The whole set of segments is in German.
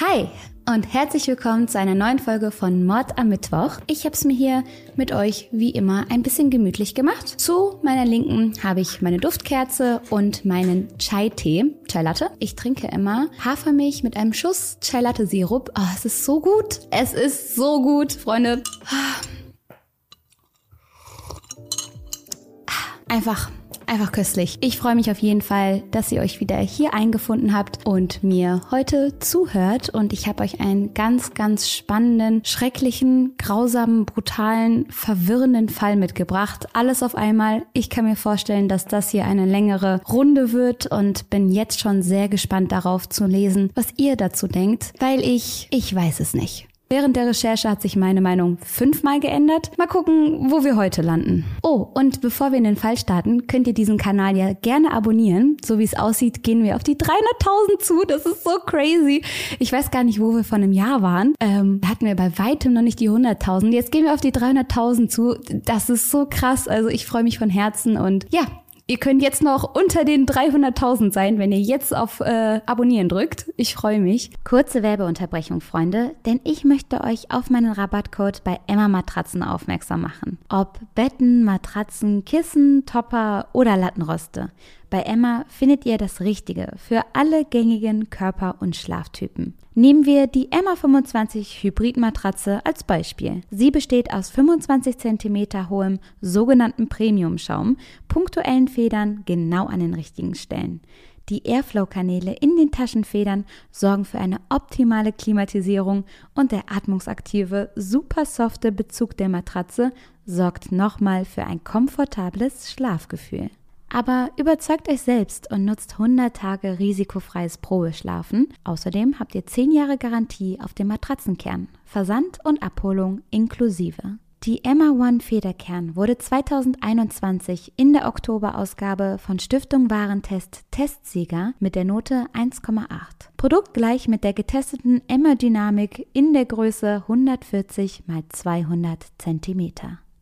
Hi und herzlich willkommen zu einer neuen Folge von Mord am Mittwoch. Ich habe es mir hier mit euch wie immer ein bisschen gemütlich gemacht. Zu meiner Linken habe ich meine Duftkerze und meinen Chai-Tee, Chai Latte. Ich trinke immer Hafermilch mit einem Schuss Chai Latte Sirup. Oh, es ist so gut. Es ist so gut, Freunde. Einfach einfach köstlich. Ich freue mich auf jeden Fall, dass ihr euch wieder hier eingefunden habt und mir heute zuhört. Und ich habe euch einen ganz, ganz spannenden, schrecklichen, grausamen, brutalen, verwirrenden Fall mitgebracht. Alles auf einmal. Ich kann mir vorstellen, dass das hier eine längere Runde wird und bin jetzt schon sehr gespannt darauf zu lesen, was ihr dazu denkt, weil ich, ich weiß es nicht. Während der Recherche hat sich meine Meinung fünfmal geändert. Mal gucken, wo wir heute landen. Oh, und bevor wir in den Fall starten, könnt ihr diesen Kanal ja gerne abonnieren. So wie es aussieht, gehen wir auf die 300.000 zu. Das ist so crazy. Ich weiß gar nicht, wo wir vor einem Jahr waren. Ähm, hatten wir bei weitem noch nicht die 100.000. Jetzt gehen wir auf die 300.000 zu. Das ist so krass. Also ich freue mich von Herzen und ja, Ihr könnt jetzt noch unter den 300.000 sein, wenn ihr jetzt auf äh, Abonnieren drückt. Ich freue mich. Kurze Werbeunterbrechung, Freunde, denn ich möchte euch auf meinen Rabattcode bei Emma Matratzen aufmerksam machen. Ob Betten, Matratzen, Kissen, Topper oder Lattenroste. Bei Emma findet ihr das Richtige für alle gängigen Körper- und Schlaftypen. Nehmen wir die Emma 25 Hybridmatratze als Beispiel. Sie besteht aus 25 cm hohem sogenannten Premium-Schaum, punktuellen Federn genau an den richtigen Stellen. Die Airflow-Kanäle in den Taschenfedern sorgen für eine optimale Klimatisierung und der atmungsaktive, super softe Bezug der Matratze sorgt nochmal für ein komfortables Schlafgefühl. Aber überzeugt euch selbst und nutzt 100 Tage risikofreies Probeschlafen. Außerdem habt ihr 10 Jahre Garantie auf den Matratzenkern, Versand und Abholung inklusive. Die Emma One Federkern wurde 2021 in der Oktoberausgabe von Stiftung Warentest Testsieger mit der Note 1,8. Produkt gleich mit der getesteten Emma Dynamik in der Größe 140 x 200 cm.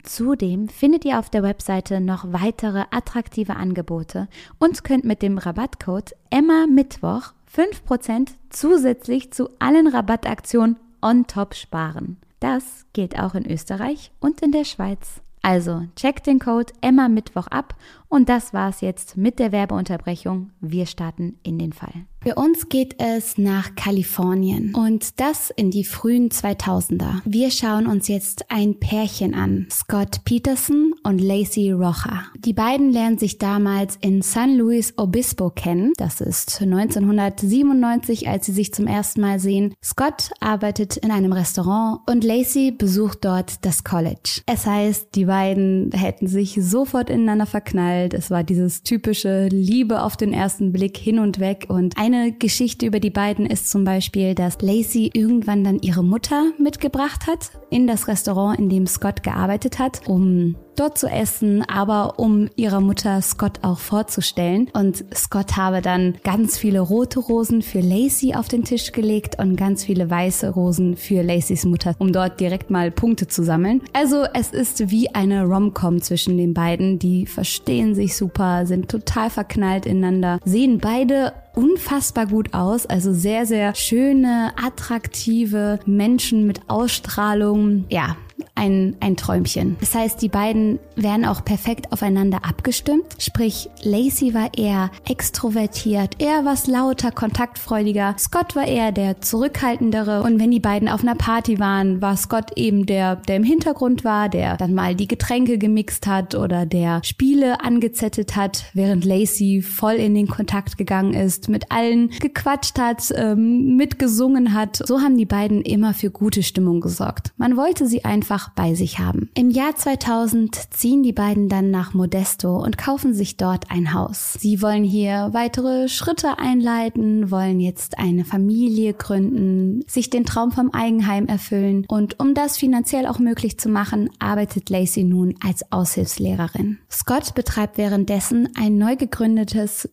Zudem findet ihr auf der Webseite noch weitere attraktive Angebote und könnt mit dem Rabattcode Emma Mittwoch 5% zusätzlich zu allen Rabattaktionen on top sparen. Das gilt auch in Österreich und in der Schweiz. Also checkt den Code Emma Mittwoch ab und das war's jetzt mit der Werbeunterbrechung. Wir starten in den Fall. Für uns geht es nach Kalifornien und das in die frühen 2000er. Wir schauen uns jetzt ein Pärchen an, Scott Peterson und Lacey Rocha. Die beiden lernen sich damals in San Luis Obispo kennen. Das ist 1997, als sie sich zum ersten Mal sehen. Scott arbeitet in einem Restaurant und Lacey besucht dort das College. Es heißt, die beiden hätten sich sofort ineinander verknallt. Es war dieses typische Liebe auf den ersten Blick hin und weg. Und eine eine Geschichte über die beiden ist zum Beispiel, dass Lacey irgendwann dann ihre Mutter mitgebracht hat in das Restaurant, in dem Scott gearbeitet hat, um dort zu essen, aber um ihrer Mutter Scott auch vorzustellen. Und Scott habe dann ganz viele rote Rosen für Lacey auf den Tisch gelegt und ganz viele weiße Rosen für Lacey's Mutter, um dort direkt mal Punkte zu sammeln. Also es ist wie eine Rom-Com zwischen den beiden. Die verstehen sich super, sind total verknallt ineinander, sehen beide unfassbar gut aus. Also sehr, sehr schöne, attraktive Menschen mit Ausstrahlung. Ja, ein, ein Träumchen. Das heißt, die beiden werden auch perfekt aufeinander abgestimmt. Sprich, Lacey war eher extrovertiert, eher was lauter, kontaktfreudiger. Scott war eher der zurückhaltendere. Und wenn die beiden auf einer Party waren, war Scott eben der, der im Hintergrund war, der dann mal die Getränke gemixt hat oder der Spiele angezettet hat, während Lacey voll in den Kontakt gegangen ist, mit allen gequatscht hat, ähm, mitgesungen hat. So haben die beiden immer für gute Stimmung gesorgt. Man wollte sie einfach bei sich haben. Im Jahr 2000 ziehen die beiden dann nach Modesto und kaufen sich dort ein Haus. Sie wollen hier weitere Schritte einleiten, wollen jetzt eine Familie gründen, sich den Traum vom Eigenheim erfüllen und um das finanziell auch möglich zu machen, arbeitet Lacey nun als Aushilfslehrerin. Scott betreibt währenddessen ein neu gegründetes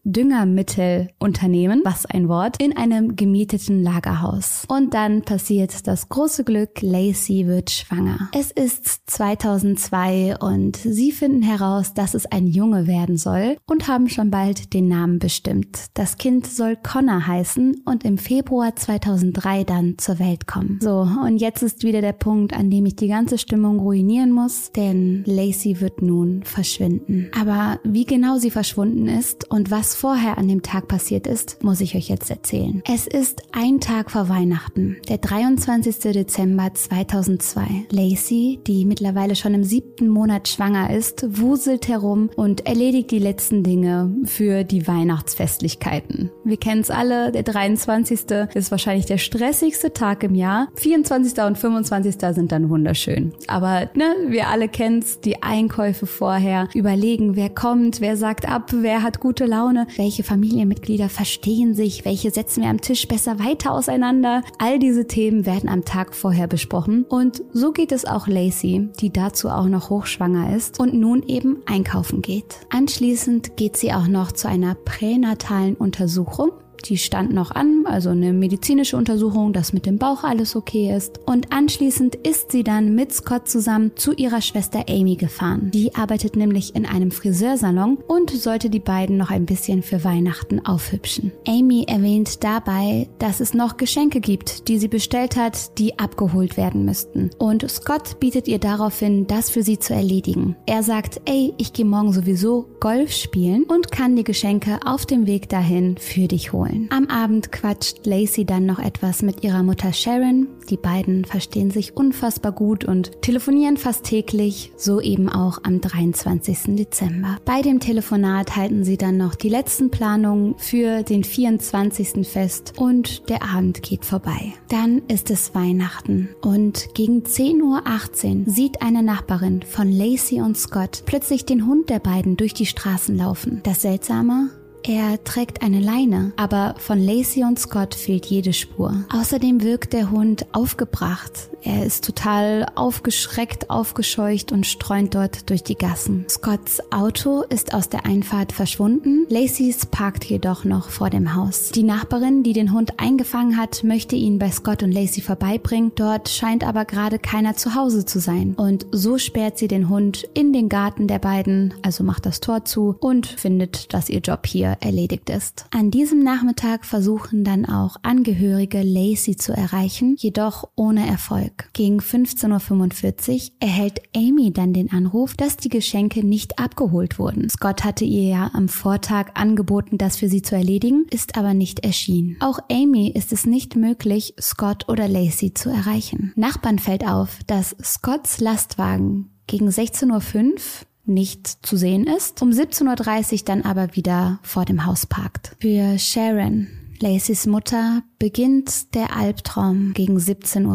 Düngermittelunternehmen, was ein Wort, in einem gemieteten Lagerhaus. Und dann passiert das große Glück, Lacey wird schwanger. Es ist 2002 und sie finden heraus, dass es ein Junge werden soll und haben schon bald den Namen bestimmt. Das Kind soll Connor heißen und im Februar 2003 dann zur Welt kommen. So, und jetzt ist wieder der Punkt, an dem ich die ganze Stimmung ruinieren muss, denn Lacey wird nun verschwinden. Aber wie genau sie verschwunden ist und was vorher an dem Tag passiert ist, muss ich euch jetzt erzählen. Es ist ein Tag vor Weihnachten, der 23. Dezember 2002. Lacey, die mittlerweile schon im siebten Monat schwanger ist, wuselt herum und erledigt die letzten Dinge für die Weihnachtsfestlichkeiten. Wir kennen es alle, der 23. ist wahrscheinlich der stressigste Tag im Jahr. 24. und 25. sind dann wunderschön. Aber ne, wir alle kennen es, die Einkäufe vorher, überlegen, wer kommt, wer sagt ab, wer hat gute Laune, welche Familienmitglieder verstehen sich, welche setzen wir am Tisch besser weiter auseinander. All diese Themen werden am Tag vorher besprochen und so geht es auch Lacey, die dazu auch noch hochschwanger ist und nun eben einkaufen geht. Anschließend geht sie auch noch zu einer pränatalen Untersuchung die stand noch an, also eine medizinische Untersuchung, dass mit dem Bauch alles okay ist. Und anschließend ist sie dann mit Scott zusammen zu ihrer Schwester Amy gefahren. Die arbeitet nämlich in einem Friseursalon und sollte die beiden noch ein bisschen für Weihnachten aufhübschen. Amy erwähnt dabei, dass es noch Geschenke gibt, die sie bestellt hat, die abgeholt werden müssten. Und Scott bietet ihr daraufhin, das für sie zu erledigen. Er sagt, ey, ich gehe morgen sowieso Golf spielen und kann die Geschenke auf dem Weg dahin für dich holen wollen. Am Abend quatscht Lacey dann noch etwas mit ihrer Mutter Sharon. Die beiden verstehen sich unfassbar gut und telefonieren fast täglich, so eben auch am 23. Dezember. Bei dem Telefonat halten sie dann noch die letzten Planungen für den 24. fest und der Abend geht vorbei. Dann ist es Weihnachten und gegen 10.18 Uhr sieht eine Nachbarin von Lacey und Scott plötzlich den Hund der beiden durch die Straßen laufen. Das Seltsame, er trägt eine Leine, aber von Lacey und Scott fehlt jede Spur. Außerdem wirkt der Hund aufgebracht. Er ist total aufgeschreckt, aufgescheucht und streunt dort durch die Gassen. Scotts Auto ist aus der Einfahrt verschwunden. Lacey's parkt jedoch noch vor dem Haus. Die Nachbarin, die den Hund eingefangen hat, möchte ihn bei Scott und Lacey vorbeibringen. Dort scheint aber gerade keiner zu Hause zu sein. Und so sperrt sie den Hund in den Garten der beiden, also macht das Tor zu und findet, dass ihr Job hier erledigt ist. An diesem Nachmittag versuchen dann auch Angehörige Lacey zu erreichen, jedoch ohne Erfolg. Gegen 15.45 Uhr erhält Amy dann den Anruf, dass die Geschenke nicht abgeholt wurden. Scott hatte ihr ja am Vortag angeboten, das für sie zu erledigen, ist aber nicht erschienen. Auch Amy ist es nicht möglich, Scott oder Lacey zu erreichen. Nachbarn fällt auf, dass Scotts Lastwagen gegen 16.05 Uhr nicht zu sehen ist, um 17.30 Uhr dann aber wieder vor dem Haus parkt. Für Sharon, Lacys Mutter, beginnt der Albtraum gegen 17.15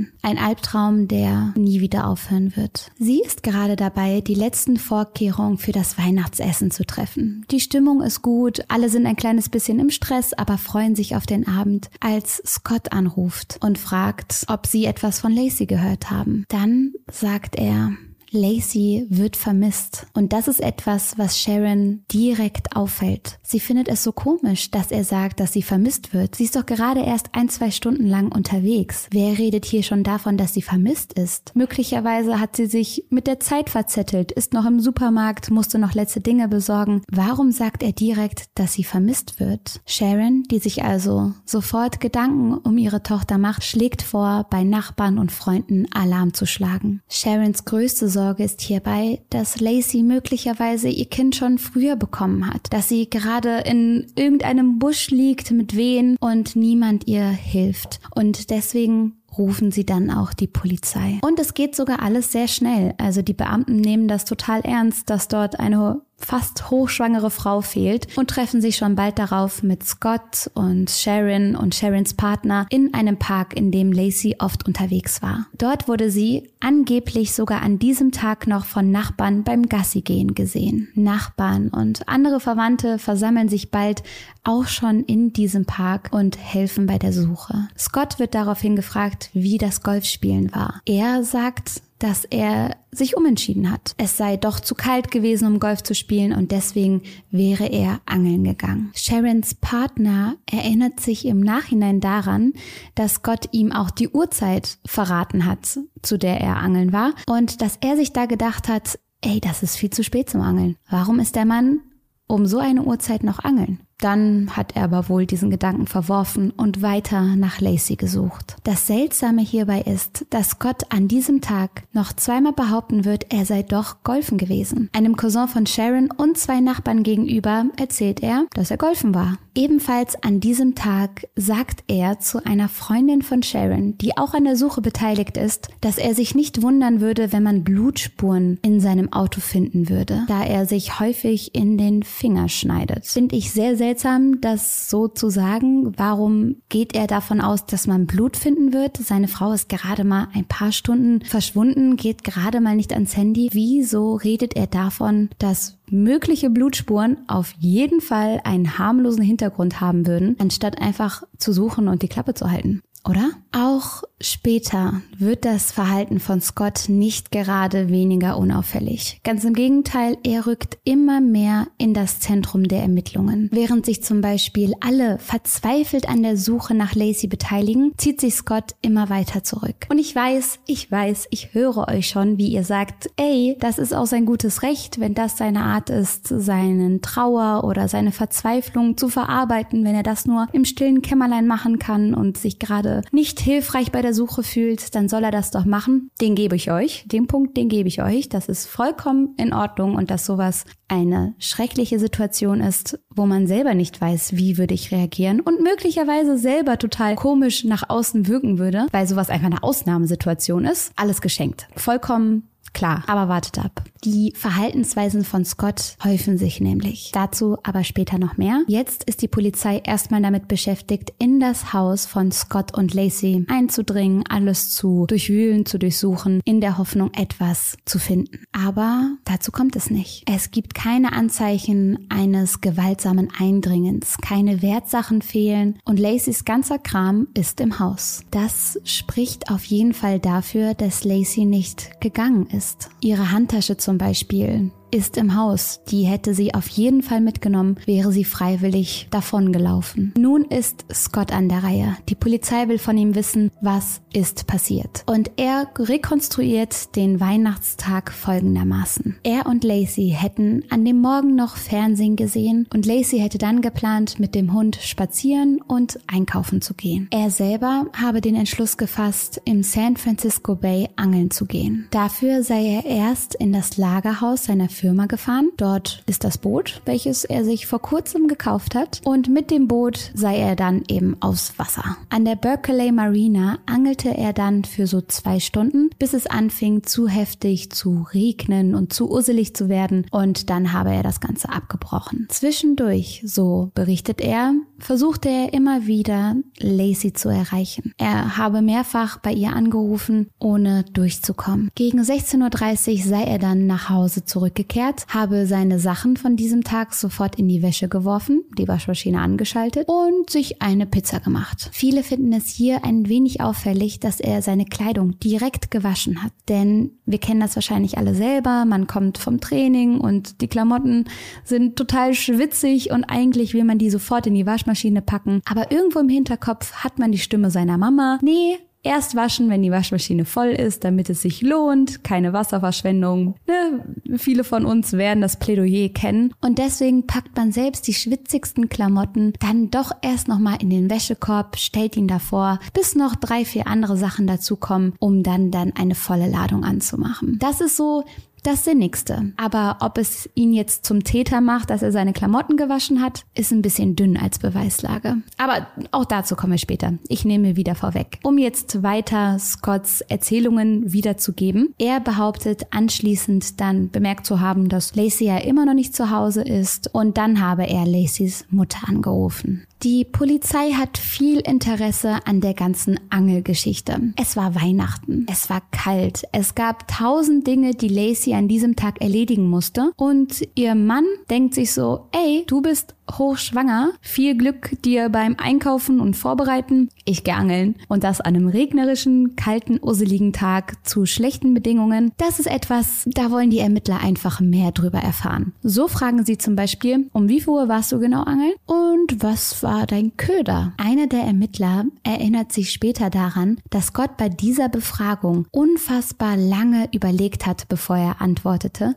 Uhr. Ein Albtraum, der nie wieder aufhören wird. Sie ist gerade dabei, die letzten Vorkehrungen für das Weihnachtsessen zu treffen. Die Stimmung ist gut, alle sind ein kleines bisschen im Stress, aber freuen sich auf den Abend, als Scott anruft und fragt, ob sie etwas von Lacey gehört haben. Dann sagt er, Lacey wird vermisst. Und das ist etwas, was Sharon direkt auffällt. Sie findet es so komisch, dass er sagt, dass sie vermisst wird. Sie ist doch gerade erst ein, zwei Stunden lang unterwegs. Wer redet hier schon davon, dass sie vermisst ist? Möglicherweise hat sie sich mit der Zeit verzettelt, ist noch im Supermarkt, musste noch letzte Dinge besorgen. Warum sagt er direkt, dass sie vermisst wird? Sharon, die sich also sofort Gedanken um ihre Tochter macht, schlägt vor, bei Nachbarn und Freunden Alarm zu schlagen. Sharons größte Sorge ist hierbei, dass Lacey möglicherweise ihr Kind schon früher bekommen hat, dass sie gerade in irgendeinem Busch liegt mit Wehen und niemand ihr hilft. Und deswegen rufen sie dann auch die Polizei. Und es geht sogar alles sehr schnell. Also die Beamten nehmen das total ernst, dass dort eine fast hochschwangere Frau fehlt und treffen sich schon bald darauf mit Scott und Sharon und Sharons Partner in einem Park, in dem Lacey oft unterwegs war. Dort wurde sie angeblich sogar an diesem Tag noch von Nachbarn beim Gassigehen gesehen. Nachbarn und andere Verwandte versammeln sich bald auch schon in diesem Park und helfen bei der Suche. Scott wird daraufhin gefragt, wie das Golfspielen war. Er sagt, dass er sich umentschieden hat. Es sei doch zu kalt gewesen, um Golf zu spielen und deswegen wäre er angeln gegangen. Sharons Partner erinnert sich im Nachhinein daran, dass Gott ihm auch die Uhrzeit verraten hat, zu der er angeln war und dass er sich da gedacht hat, ey, das ist viel zu spät zum Angeln. Warum ist der Mann um so eine Uhrzeit noch angeln? Dann hat er aber wohl diesen Gedanken verworfen und weiter nach Lacey gesucht. Das Seltsame hierbei ist, dass Gott an diesem Tag noch zweimal behaupten wird, er sei doch golfen gewesen. Einem Cousin von Sharon und zwei Nachbarn gegenüber erzählt er, dass er golfen war. Ebenfalls an diesem Tag sagt er zu einer Freundin von Sharon, die auch an der Suche beteiligt ist, dass er sich nicht wundern würde, wenn man Blutspuren in seinem Auto finden würde, da er sich häufig in den Finger schneidet. Finde ich sehr, seltsam, das so zu sagen. Warum geht er davon aus, dass man Blut finden wird? Seine Frau ist gerade mal ein paar Stunden verschwunden, geht gerade mal nicht ans Handy. Wieso redet er davon, dass mögliche Blutspuren auf jeden Fall einen harmlosen Hintergrund haben würden, anstatt einfach zu suchen und die Klappe zu halten? Oder? Auch später wird das Verhalten von Scott nicht gerade weniger unauffällig. Ganz im Gegenteil, er rückt immer mehr in das Zentrum der Ermittlungen. Während sich zum Beispiel alle verzweifelt an der Suche nach Lacey beteiligen, zieht sich Scott immer weiter zurück. Und ich weiß, ich weiß, ich höre euch schon, wie ihr sagt, ey, das ist auch sein gutes Recht, wenn das seine Art ist, seinen Trauer oder seine Verzweiflung zu verarbeiten, wenn er das nur im stillen Kämmerlein machen kann und sich gerade nicht hilfreich bei der Suche fühlt, dann soll er das doch machen. Den gebe ich euch. Den Punkt, den gebe ich euch. Das ist vollkommen in Ordnung und dass sowas eine schreckliche Situation ist, wo man selber nicht weiß, wie würde ich reagieren und möglicherweise selber total komisch nach außen wirken würde, weil sowas einfach eine Ausnahmesituation ist. Alles geschenkt. Vollkommen Klar, aber wartet ab. Die Verhaltensweisen von Scott häufen sich nämlich. Dazu aber später noch mehr. Jetzt ist die Polizei erstmal damit beschäftigt, in das Haus von Scott und Lacey einzudringen, alles zu durchwühlen, zu durchsuchen, in der Hoffnung, etwas zu finden. Aber dazu kommt es nicht. Es gibt keine Anzeichen eines gewaltsamen Eindringens, keine Wertsachen fehlen und Lacys ganzer Kram ist im Haus. Das spricht auf jeden Fall dafür, dass Lacey nicht gegangen ist ist. Ihre Handtasche zum Beispiel ist im Haus. Die hätte sie auf jeden Fall mitgenommen, wäre sie freiwillig davongelaufen. Nun ist Scott an der Reihe. Die Polizei will von ihm wissen, was ist passiert. Und er rekonstruiert den Weihnachtstag folgendermaßen. Er und Lacey hätten an dem Morgen noch Fernsehen gesehen und Lacey hätte dann geplant, mit dem Hund spazieren und einkaufen zu gehen. Er selber habe den Entschluss gefasst, im San Francisco Bay angeln zu gehen. Dafür sei er erst in das Lagerhaus seiner Firma gefahren. Dort ist das Boot, welches er sich vor kurzem gekauft hat. Und mit dem Boot sei er dann eben aufs Wasser. An der Berkeley Marina angelte er dann für so zwei Stunden, bis es anfing zu heftig zu regnen und zu usselig zu werden. Und dann habe er das Ganze abgebrochen. Zwischendurch, so berichtet er, versuchte er immer wieder, Lacey zu erreichen. Er habe mehrfach bei ihr angerufen, ohne durchzukommen. Gegen 16.30 Uhr sei er dann nach Hause zurückgekehrt, habe seine Sachen von diesem Tag sofort in die Wäsche geworfen, die Waschmaschine angeschaltet und sich eine Pizza gemacht. Viele finden es hier ein wenig auffällig, dass er seine Kleidung direkt gewaschen hat. Denn wir kennen das wahrscheinlich alle selber, man kommt vom Training und die Klamotten sind total schwitzig und eigentlich will man die sofort in die Waschmaschine Waschmaschine packen. Aber irgendwo im Hinterkopf hat man die Stimme seiner Mama. Nee, erst waschen, wenn die Waschmaschine voll ist, damit es sich lohnt, keine Wasserverschwendung. Ne? Viele von uns werden das Plädoyer kennen und deswegen packt man selbst die schwitzigsten Klamotten dann doch erst nochmal in den Wäschekorb, stellt ihn davor, bis noch drei, vier andere Sachen dazukommen, um dann dann eine volle Ladung anzumachen. Das ist so das Sinnigste. Aber ob es ihn jetzt zum Täter macht, dass er seine Klamotten gewaschen hat, ist ein bisschen dünn als Beweislage. Aber auch dazu kommen wir später. Ich nehme wieder vorweg. Um jetzt weiter Scotts Erzählungen wiederzugeben. Er behauptet anschließend dann bemerkt zu haben, dass Lacey ja immer noch nicht zu Hause ist und dann habe er Lacys Mutter angerufen. Die Polizei hat viel Interesse an der ganzen Angelgeschichte. Es war Weihnachten, es war kalt, es gab tausend Dinge, die Lacey an diesem Tag erledigen musste. Und ihr Mann denkt sich so, ey, du bist hochschwanger, viel Glück dir beim Einkaufen und Vorbereiten, ich gehe angeln. Und das an einem regnerischen, kalten, usseligen Tag zu schlechten Bedingungen, das ist etwas, da wollen die Ermittler einfach mehr drüber erfahren. So fragen sie zum Beispiel, um wie viel Uhr warst du genau angeln? Und was war dein Köder? Einer der Ermittler erinnert sich später daran, dass Gott bei dieser Befragung unfassbar lange überlegt hat, bevor er antwortete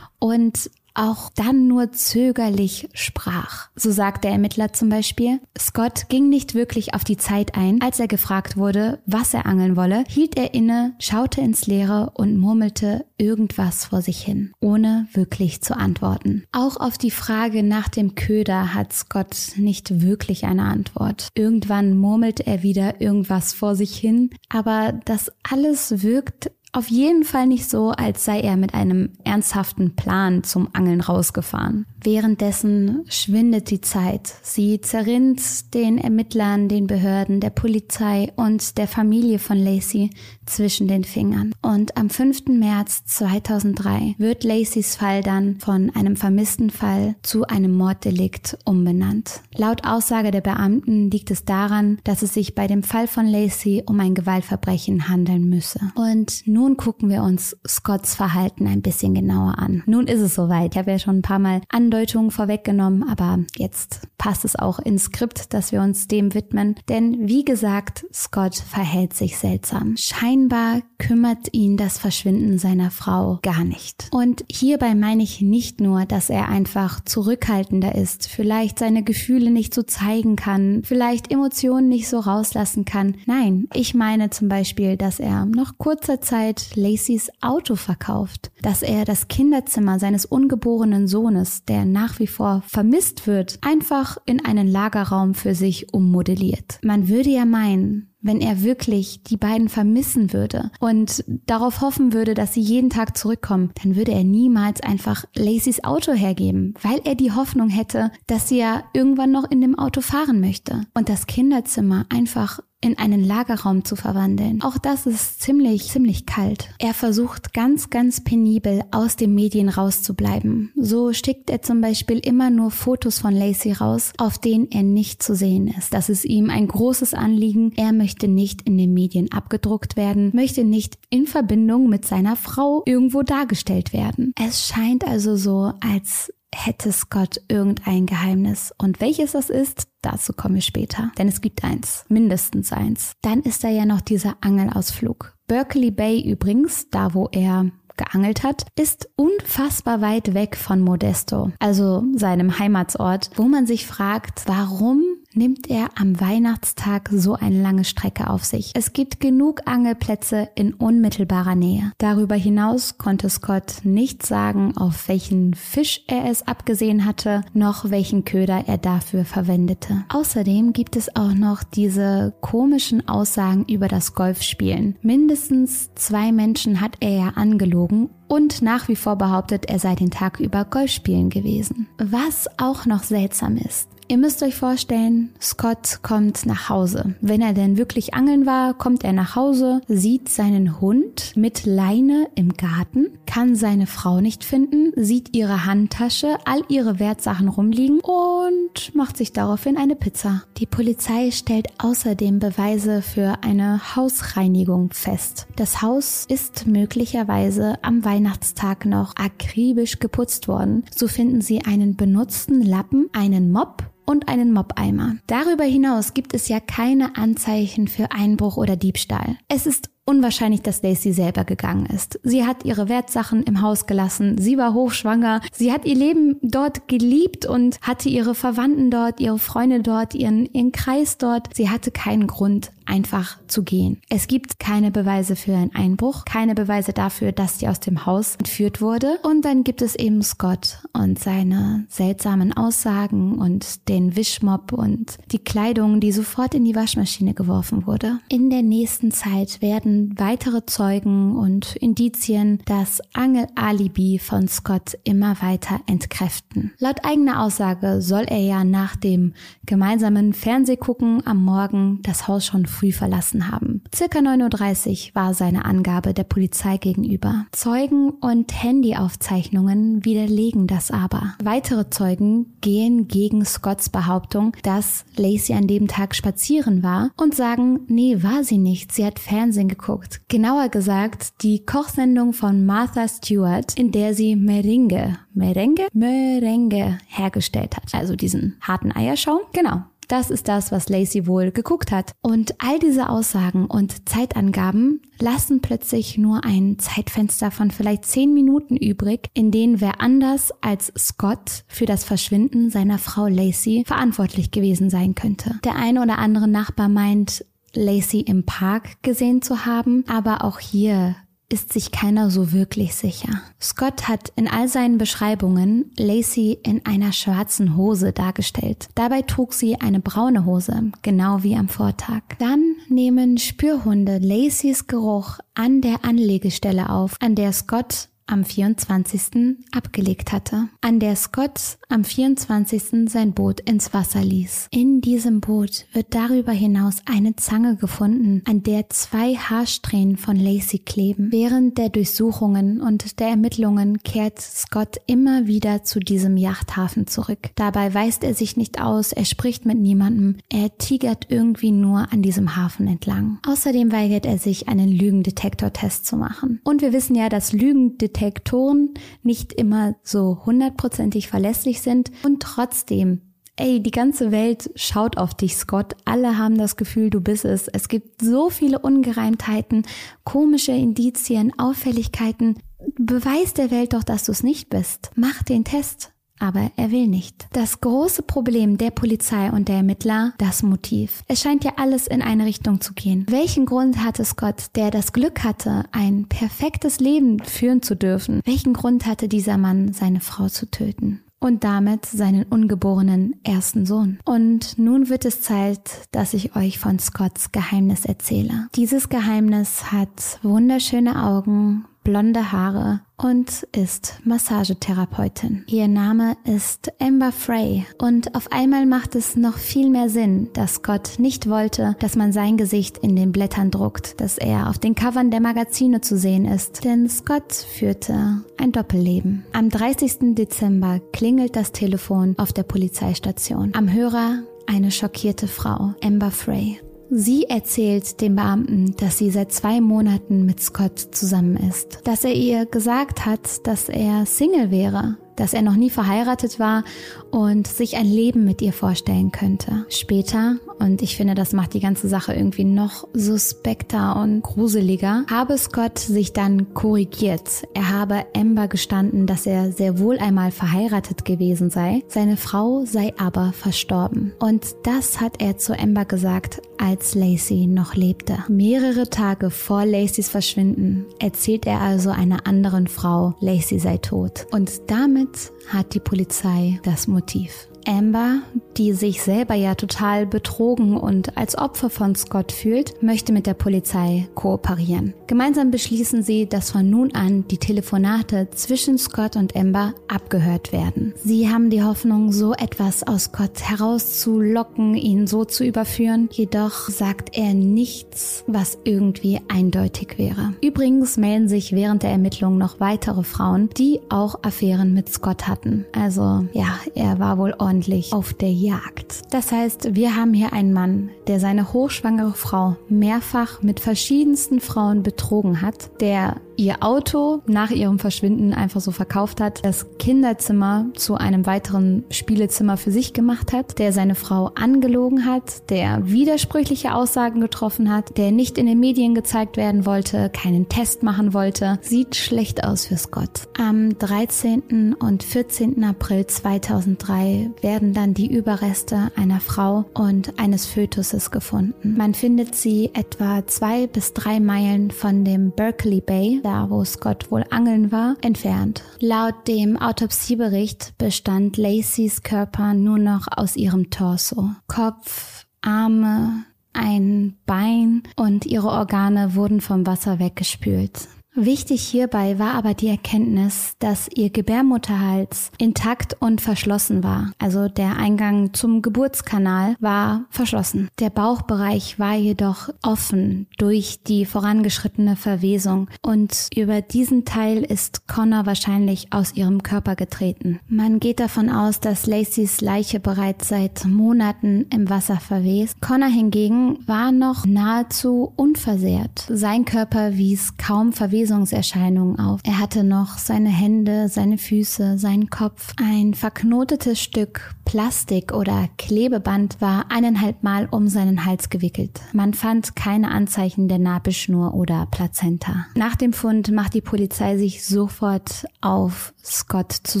und auch dann nur zögerlich sprach. So sagt der Ermittler zum Beispiel, Scott ging nicht wirklich auf die Zeit ein. Als er gefragt wurde, was er angeln wolle, hielt er inne, schaute ins Leere und murmelte irgendwas vor sich hin, ohne wirklich zu antworten. Auch auf die Frage nach dem Köder hat Scott nicht wirklich eine Antwort. Irgendwann murmelte er wieder irgendwas vor sich hin, aber das alles wirkt auf jeden Fall nicht so, als sei er mit einem ernsthaften Plan zum Angeln rausgefahren. Währenddessen schwindet die Zeit. Sie zerrinnt den Ermittlern, den Behörden, der Polizei und der Familie von Lacey zwischen den Fingern. Und am 5. März 2003 wird Lacey's Fall dann von einem vermissten Fall zu einem Morddelikt umbenannt. Laut Aussage der Beamten liegt es daran, dass es sich bei dem Fall von Lacey um ein Gewaltverbrechen handeln müsse. Und nun gucken wir uns Scotts Verhalten ein bisschen genauer an. Nun ist es soweit. Ich habe ja schon ein paar Mal Andeutungen vorweggenommen, aber jetzt passt es auch ins Skript, dass wir uns dem widmen. Denn wie gesagt, Scott verhält sich seltsam. Scheinbar kümmert ihn das Verschwinden seiner Frau gar nicht. Und hierbei meine ich nicht nur, dass er einfach zurückhaltender ist, vielleicht seine Gefühle nicht so zeigen kann, vielleicht Emotionen nicht so rauslassen kann. Nein, ich meine zum Beispiel, dass er noch kurzer Zeit Zeit Lacys Auto verkauft, dass er das Kinderzimmer seines ungeborenen Sohnes, der nach wie vor vermisst wird, einfach in einen Lagerraum für sich ummodelliert. Man würde ja meinen, wenn er wirklich die beiden vermissen würde und darauf hoffen würde, dass sie jeden Tag zurückkommen, dann würde er niemals einfach Lacys Auto hergeben, weil er die Hoffnung hätte, dass sie ja irgendwann noch in dem Auto fahren möchte und das Kinderzimmer einfach in einen Lagerraum zu verwandeln. Auch das ist ziemlich, ziemlich kalt. Er versucht ganz, ganz penibel aus den Medien rauszubleiben. So schickt er zum Beispiel immer nur Fotos von Lacey raus, auf denen er nicht zu sehen ist. Das ist ihm ein großes Anliegen. Er möchte nicht in den Medien abgedruckt werden, möchte nicht in Verbindung mit seiner Frau irgendwo dargestellt werden. Es scheint also so, als hätte Scott irgendein Geheimnis. Und welches das ist, dazu komme ich später. Denn es gibt eins, mindestens eins. Dann ist da ja noch dieser Angelausflug. Berkeley Bay übrigens, da wo er geangelt hat, ist unfassbar weit weg von Modesto, also seinem Heimatsort, wo man sich fragt, warum nimmt er am Weihnachtstag so eine lange Strecke auf sich. Es gibt genug Angelplätze in unmittelbarer Nähe. Darüber hinaus konnte Scott nicht sagen, auf welchen Fisch er es abgesehen hatte, noch welchen Köder er dafür verwendete. Außerdem gibt es auch noch diese komischen Aussagen über das Golfspielen. Mindestens zwei Menschen hat er ja angelogen und nach wie vor behauptet, er sei den Tag über Golfspielen gewesen. Was auch noch seltsam ist, Ihr müsst euch vorstellen, Scott kommt nach Hause. Wenn er denn wirklich angeln war, kommt er nach Hause, sieht seinen Hund mit Leine im Garten, kann seine Frau nicht finden, sieht ihre Handtasche, all ihre Wertsachen rumliegen und macht sich daraufhin eine Pizza. Die Polizei stellt außerdem Beweise für eine Hausreinigung fest. Das Haus ist möglicherweise am Weihnachtstag noch akribisch geputzt worden. So finden sie einen benutzten Lappen, einen Mob und einen Mobeimer. Darüber hinaus gibt es ja keine Anzeichen für Einbruch oder Diebstahl. Es ist unwahrscheinlich, dass Lacey selber gegangen ist. Sie hat ihre Wertsachen im Haus gelassen, sie war hochschwanger, sie hat ihr Leben dort geliebt und hatte ihre Verwandten dort, ihre Freunde dort, ihren, ihren Kreis dort. Sie hatte keinen Grund, einfach zu gehen. Es gibt keine Beweise für einen Einbruch, keine Beweise dafür, dass sie aus dem Haus entführt wurde. Und dann gibt es eben Scott und seine seltsamen Aussagen und den Wischmob und die Kleidung, die sofort in die Waschmaschine geworfen wurde. In der nächsten Zeit werden weitere Zeugen und Indizien das Angelalibi von Scott immer weiter entkräften. Laut eigener Aussage soll er ja nach dem gemeinsamen Fernsehgucken am Morgen das Haus schon früh verlassen haben. Circa 9.30 Uhr war seine Angabe der Polizei gegenüber. Zeugen und Handyaufzeichnungen widerlegen das aber. Weitere Zeugen gehen gegen Scotts Behauptung, dass Lacey an dem Tag spazieren war und sagen, nee, war sie nicht, sie hat Fernsehen geguckt. Genauer gesagt, die Kochsendung von Martha Stewart, in der sie Meringue, Merengue? Merengue hergestellt hat. Also diesen harten Eierschaum. Genau. Das ist das, was Lacey wohl geguckt hat. Und all diese Aussagen und Zeitangaben lassen plötzlich nur ein Zeitfenster von vielleicht zehn Minuten übrig, in denen wer anders als Scott für das Verschwinden seiner Frau Lacey verantwortlich gewesen sein könnte. Der eine oder andere Nachbar meint, Lacey im Park gesehen zu haben, aber auch hier ist sich keiner so wirklich sicher. Scott hat in all seinen Beschreibungen Lacey in einer schwarzen Hose dargestellt. Dabei trug sie eine braune Hose, genau wie am Vortag. Dann nehmen Spürhunde Lacys Geruch an der Anlegestelle auf, an der Scott am 24. abgelegt hatte, an der Scott am 24. sein Boot ins Wasser ließ. In diesem Boot wird darüber hinaus eine Zange gefunden, an der zwei Haarsträhnen von Lacey kleben. Während der Durchsuchungen und der Ermittlungen kehrt Scott immer wieder zu diesem Yachthafen zurück. Dabei weist er sich nicht aus, er spricht mit niemandem, er tigert irgendwie nur an diesem Hafen entlang. Außerdem weigert er sich, einen Lügendetektortest zu machen. Und wir wissen ja, dass Lügendetektor Detektoren nicht immer so hundertprozentig verlässlich sind und trotzdem Ey, die ganze Welt schaut auf dich, Scott. Alle haben das Gefühl, du bist es. Es gibt so viele Ungereimtheiten, komische Indizien, Auffälligkeiten. Beweis der Welt doch, dass du es nicht bist. Mach den Test aber er will nicht. Das große Problem der Polizei und der Ermittler, das Motiv. Es scheint ja alles in eine Richtung zu gehen. Welchen Grund hatte Scott, der das Glück hatte, ein perfektes Leben führen zu dürfen? Welchen Grund hatte dieser Mann, seine Frau zu töten? und damit seinen ungeborenen ersten Sohn. Und nun wird es Zeit, dass ich euch von Scotts Geheimnis erzähle. Dieses Geheimnis hat wunderschöne Augen, blonde Haare und ist Massagetherapeutin. Ihr Name ist Amber Frey und auf einmal macht es noch viel mehr Sinn, dass Scott nicht wollte, dass man sein Gesicht in den Blättern druckt, dass er auf den Covern der Magazine zu sehen ist, denn Scott führte ein Doppelleben. Am 30. Dezember klingelt das Telefon auf der Polizeistation. Am Hörer eine schockierte Frau, Amber Frey. Sie erzählt dem Beamten, dass sie seit zwei Monaten mit Scott zusammen ist, dass er ihr gesagt hat, dass er Single wäre, dass er noch nie verheiratet war und sich ein Leben mit ihr vorstellen könnte. Später, und ich finde, das macht die ganze Sache irgendwie noch suspekter und gruseliger, habe Scott sich dann korrigiert. Er habe Amber gestanden, dass er sehr wohl einmal verheiratet gewesen sei, seine Frau sei aber verstorben. Und das hat er zu Amber gesagt, als Lacey noch lebte. Mehrere Tage vor Lacys Verschwinden erzählt er also einer anderen Frau, Lacey sei tot. Und damit hat die Polizei das Motiv. Amber, die sich selber ja total betrogen und als Opfer von Scott fühlt, möchte mit der Polizei kooperieren. Gemeinsam beschließen sie, dass von nun an die Telefonate zwischen Scott und Amber abgehört werden. Sie haben die Hoffnung, so etwas aus Scott herauszulocken, ihn so zu überführen, jedoch sagt er nichts, was irgendwie eindeutig wäre. Übrigens melden sich während der Ermittlungen noch weitere Frauen, die auch Affären mit Scott hatten. Also ja, er war wohl ordentlich ordentlich auf der Jagd. Das heißt, wir haben hier einen Mann, der seine hochschwangere Frau mehrfach mit verschiedensten Frauen betrogen hat, der ihr Auto nach ihrem Verschwinden einfach so verkauft hat, das Kinderzimmer zu einem weiteren Spielezimmer für sich gemacht hat, der seine Frau angelogen hat, der widersprüchliche Aussagen getroffen hat, der nicht in den Medien gezeigt werden wollte, keinen Test machen wollte, sieht schlecht aus für Scott. Am 13. und 14. April 2003 werden dann die Überreste einer Frau und eines Fötuses gefunden. Man findet sie etwa zwei bis drei Meilen von dem Berkeley Bay, da wo Scott wohl angeln war, entfernt. Laut dem Autopsiebericht bestand Lacys Körper nur noch aus ihrem Torso. Kopf, Arme, ein Bein und ihre Organe wurden vom Wasser weggespült. Wichtig hierbei war aber die Erkenntnis, dass ihr Gebärmutterhals intakt und verschlossen war. Also der Eingang zum Geburtskanal war verschlossen. Der Bauchbereich war jedoch offen durch die vorangeschrittene Verwesung und über diesen Teil ist Connor wahrscheinlich aus ihrem Körper getreten. Man geht davon aus, dass Lacys Leiche bereits seit Monaten im Wasser verwest. Connor hingegen war noch nahezu unversehrt. Sein Körper wies kaum Verwesung Verwesungserscheinungen auf. Er hatte noch seine Hände, seine Füße, seinen Kopf. Ein verknotetes Stück Plastik oder Klebeband war eineinhalb Mal um seinen Hals gewickelt. Man fand keine Anzeichen der Nabelschnur oder Plazenta. Nach dem Fund macht die Polizei sich sofort auf Scott zu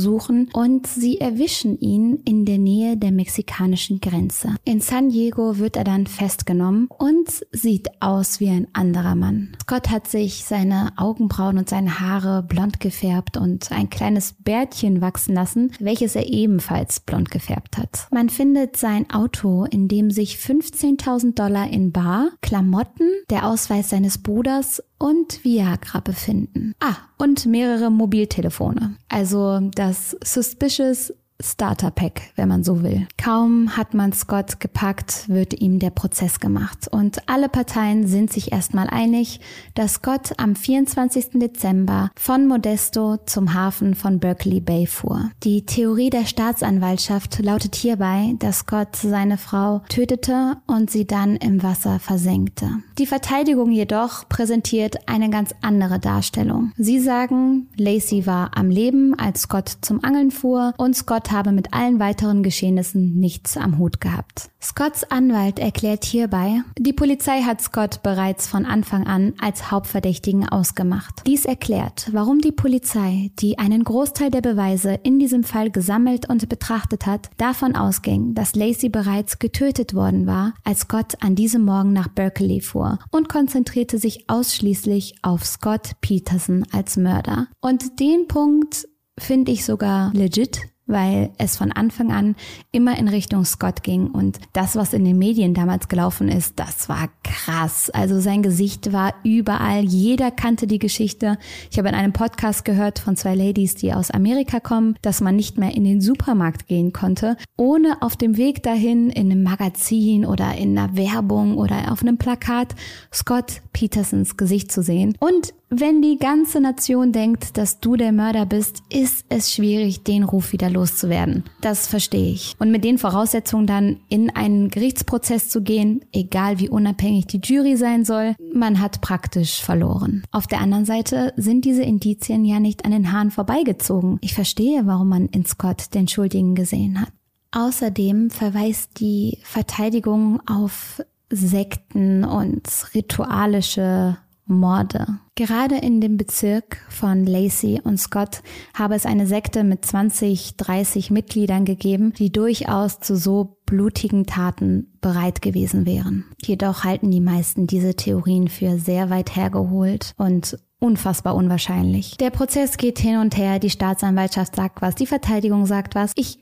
suchen und sie erwischen ihn in der Nähe der mexikanischen Grenze. In San Diego wird er dann festgenommen und sieht aus wie ein anderer Mann. Scott hat sich seine Augenbrauen und seine Haare blond gefärbt und ein kleines Bärtchen wachsen lassen, welches er ebenfalls blond gefärbt gefärbt hat. Man findet sein Auto, in dem sich 15.000 Dollar in Bar, Klamotten, der Ausweis seines Bruders und Viagra befinden. Ah, und mehrere Mobiltelefone. Also das Suspicious Starter Pack, wenn man so will. Kaum hat man Scott gepackt, wird ihm der Prozess gemacht. Und alle Parteien sind sich erstmal einig, dass Scott am 24. Dezember von Modesto zum Hafen von Berkeley Bay fuhr. Die Theorie der Staatsanwaltschaft lautet hierbei, dass Scott seine Frau tötete und sie dann im Wasser versenkte. Die Verteidigung jedoch präsentiert eine ganz andere Darstellung. Sie sagen, Lacey war am Leben, als Scott zum Angeln fuhr und Scott habe mit allen weiteren Geschehnissen nichts am Hut gehabt. Scotts Anwalt erklärt hierbei, die Polizei hat Scott bereits von Anfang an als Hauptverdächtigen ausgemacht. Dies erklärt, warum die Polizei, die einen Großteil der Beweise in diesem Fall gesammelt und betrachtet hat, davon ausging, dass Lacey bereits getötet worden war, als Scott an diesem Morgen nach Berkeley fuhr und konzentrierte sich ausschließlich auf Scott Peterson als Mörder. Und den Punkt finde ich sogar legit, weil es von Anfang an immer in Richtung Scott ging und das, was in den Medien damals gelaufen ist, das war krass. Also sein Gesicht war überall, jeder kannte die Geschichte. Ich habe in einem Podcast gehört von zwei Ladies, die aus Amerika kommen, dass man nicht mehr in den Supermarkt gehen konnte, ohne auf dem Weg dahin in einem Magazin oder in einer Werbung oder auf einem Plakat Scott Petersons Gesicht zu sehen. Und wenn die ganze Nation denkt, dass du der Mörder bist, ist es schwierig, den Ruf wieder loszuwerden. Das verstehe ich. Und mit den Voraussetzungen dann in einen Gerichtsprozess zu gehen, egal wie unabhängig die Jury sein soll, man hat praktisch verloren. Auf der anderen Seite sind diese Indizien ja nicht an den Haaren vorbeigezogen. Ich verstehe, warum man in Scott den Schuldigen gesehen hat. Außerdem verweist die Verteidigung auf Sekten und ritualische Morde. Gerade in dem Bezirk von Lacey und Scott habe es eine Sekte mit 20, 30 Mitgliedern gegeben, die durchaus zu so blutigen Taten bereit gewesen wären. Jedoch halten die meisten diese Theorien für sehr weit hergeholt und unfassbar unwahrscheinlich. Der Prozess geht hin und her, die Staatsanwaltschaft sagt was, die Verteidigung sagt was. Ich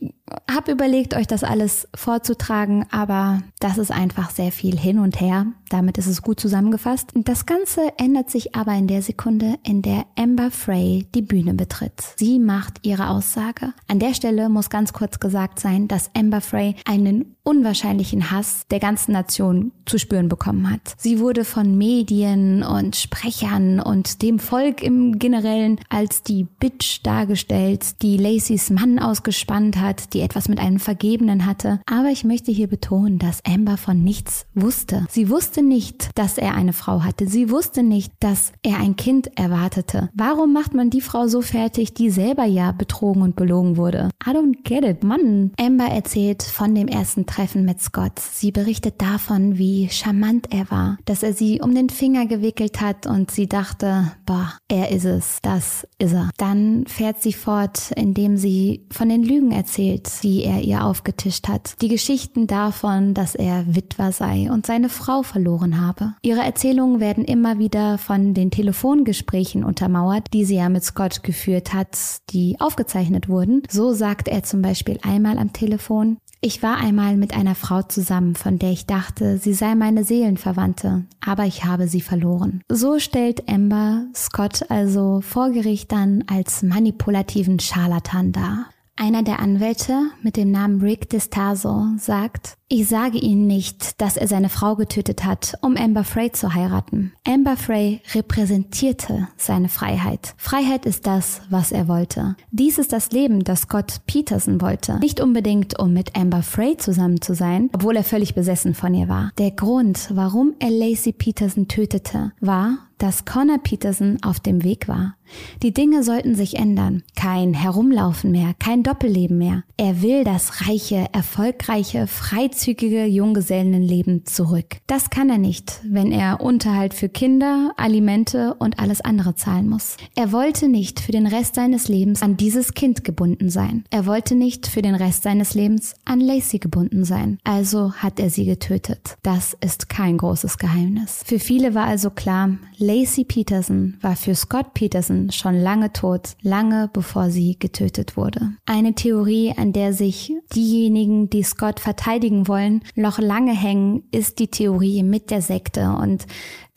habe überlegt, euch das alles vorzutragen, aber das ist einfach sehr viel hin und her. Damit ist es gut zusammengefasst. Das Ganze ändert sich aber in der Sekunde, in der Amber Frey die Bühne betritt. Sie macht ihre Aussage. An der Stelle muss ganz kurz gesagt sein, dass Amber Frey einen unwahrscheinlichen Hass der ganzen Nation zu spüren bekommen hat. Sie wurde von Medien und Sprechern und dem Volk im Generellen als die Bitch dargestellt, die Lacys Mann ausgespannt hat, die etwas mit einem Vergebenen hatte. Aber ich möchte hier betonen, dass Amber von nichts wusste. Sie wusste nicht, dass er eine Frau hatte. Sie wusste nicht, dass er ein Kind erwartete. Warum macht man die Frau so fertig, die selber ja betrogen und belogen wurde? I don't get it, Mann. Amber erzählt von dem ersten Treffen mit Scott. Sie berichtet davon, wie charmant er war, dass er sie um den Finger gewickelt hat und sie dachte, boah, er ist es, das ist er. Dann fährt sie fort, indem sie von den Lügen erzählt, die er ihr aufgetischt hat. Die Geschichten davon, dass er Witwer sei und seine Frau verloren habe. Ihre Erzählungen werden immer wieder von den Telefongesprächen untermauert, die sie ja mit Scott geführt hat, die aufgezeichnet wurden. So sagt er zum Beispiel einmal am Telefon, Ich war einmal mit einer Frau zusammen, von der ich dachte, sie sei meine Seelenverwandte, aber ich habe sie verloren. So stellt Amber Scott also vor Gericht dann als manipulativen Scharlatan dar. Einer der Anwälte mit dem Namen Rick Distaso sagt, ich sage Ihnen nicht, dass er seine Frau getötet hat, um Amber Frey zu heiraten. Amber Frey repräsentierte seine Freiheit. Freiheit ist das, was er wollte. Dies ist das Leben, das Scott Peterson wollte. Nicht unbedingt, um mit Amber Frey zusammen zu sein, obwohl er völlig besessen von ihr war. Der Grund, warum er Lacey Peterson tötete, war, dass Connor Peterson auf dem Weg war. Die Dinge sollten sich ändern. Kein Herumlaufen mehr, kein Doppelleben mehr. Er will das reiche, erfolgreiche, freizügige Junggesellenleben zurück. Das kann er nicht, wenn er Unterhalt für Kinder, Alimente und alles andere zahlen muss. Er wollte nicht für den Rest seines Lebens an dieses Kind gebunden sein. Er wollte nicht für den Rest seines Lebens an Lacey gebunden sein. Also hat er sie getötet. Das ist kein großes Geheimnis. Für viele war also klar, Lacey Peterson war für Scott Peterson schon lange tot, lange bevor sie getötet wurde. Eine Theorie, an der sich diejenigen, die Scott verteidigen wollen, noch lange hängen, ist die Theorie mit der Sekte und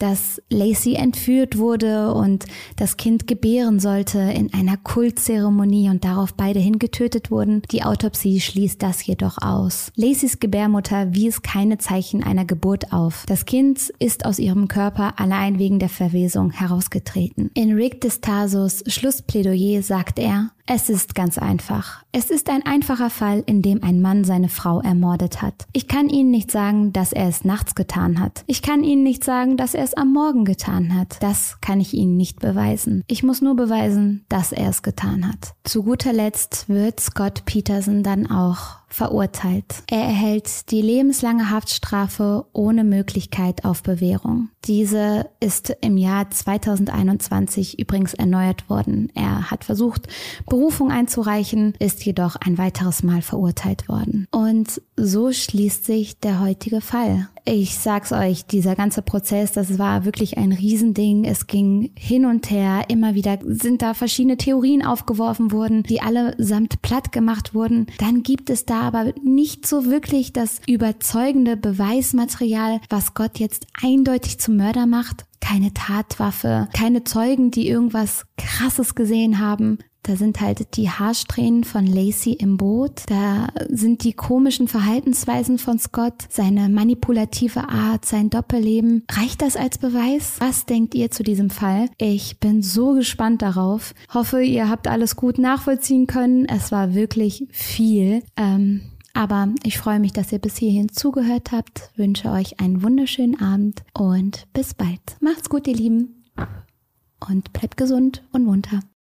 dass Lacey entführt wurde und das Kind gebären sollte in einer Kultzeremonie und darauf beide hingetötet wurden. Die Autopsie schließt das jedoch aus. Lacys Gebärmutter wies keine Zeichen einer Geburt auf. Das Kind ist aus ihrem Körper allein wegen der Verwesung herausgetreten. In Rick Destasos Schlussplädoyer sagt er, es ist ganz einfach. Es ist ein einfacher Fall, in dem ein Mann seine Frau ermordet hat. Ich kann Ihnen nicht sagen, dass er es nachts getan hat. Ich kann Ihnen nicht sagen, dass er es am Morgen getan hat. Das kann ich Ihnen nicht beweisen. Ich muss nur beweisen, dass er es getan hat. Zu guter Letzt wird Scott Peterson dann auch verurteilt. Er erhält die lebenslange Haftstrafe ohne Möglichkeit auf Bewährung. Diese ist im Jahr 2021 übrigens erneuert worden. Er hat versucht, Berufung einzureichen, ist jedoch ein weiteres Mal verurteilt worden. Und so schließt sich der heutige Fall. Ich sag's euch, dieser ganze Prozess, das war wirklich ein Riesending. Es ging hin und her. Immer wieder sind da verschiedene Theorien aufgeworfen worden, die allesamt platt gemacht wurden. Dann gibt es da aber nicht so wirklich das überzeugende Beweismaterial, was Gott jetzt eindeutig zum Mörder macht. Keine Tatwaffe, keine Zeugen, die irgendwas Krasses gesehen haben. Da sind halt die Haarsträhnen von Lacey im Boot. Da sind die komischen Verhaltensweisen von Scott, seine manipulative Art, sein Doppelleben. Reicht das als Beweis? Was denkt ihr zu diesem Fall? Ich bin so gespannt darauf. Hoffe, ihr habt alles gut nachvollziehen können. Es war wirklich viel. Ähm, aber ich freue mich, dass ihr bis hierhin zugehört habt, wünsche euch einen wunderschönen Abend und bis bald. Macht's gut, ihr Lieben. Und bleibt gesund und munter.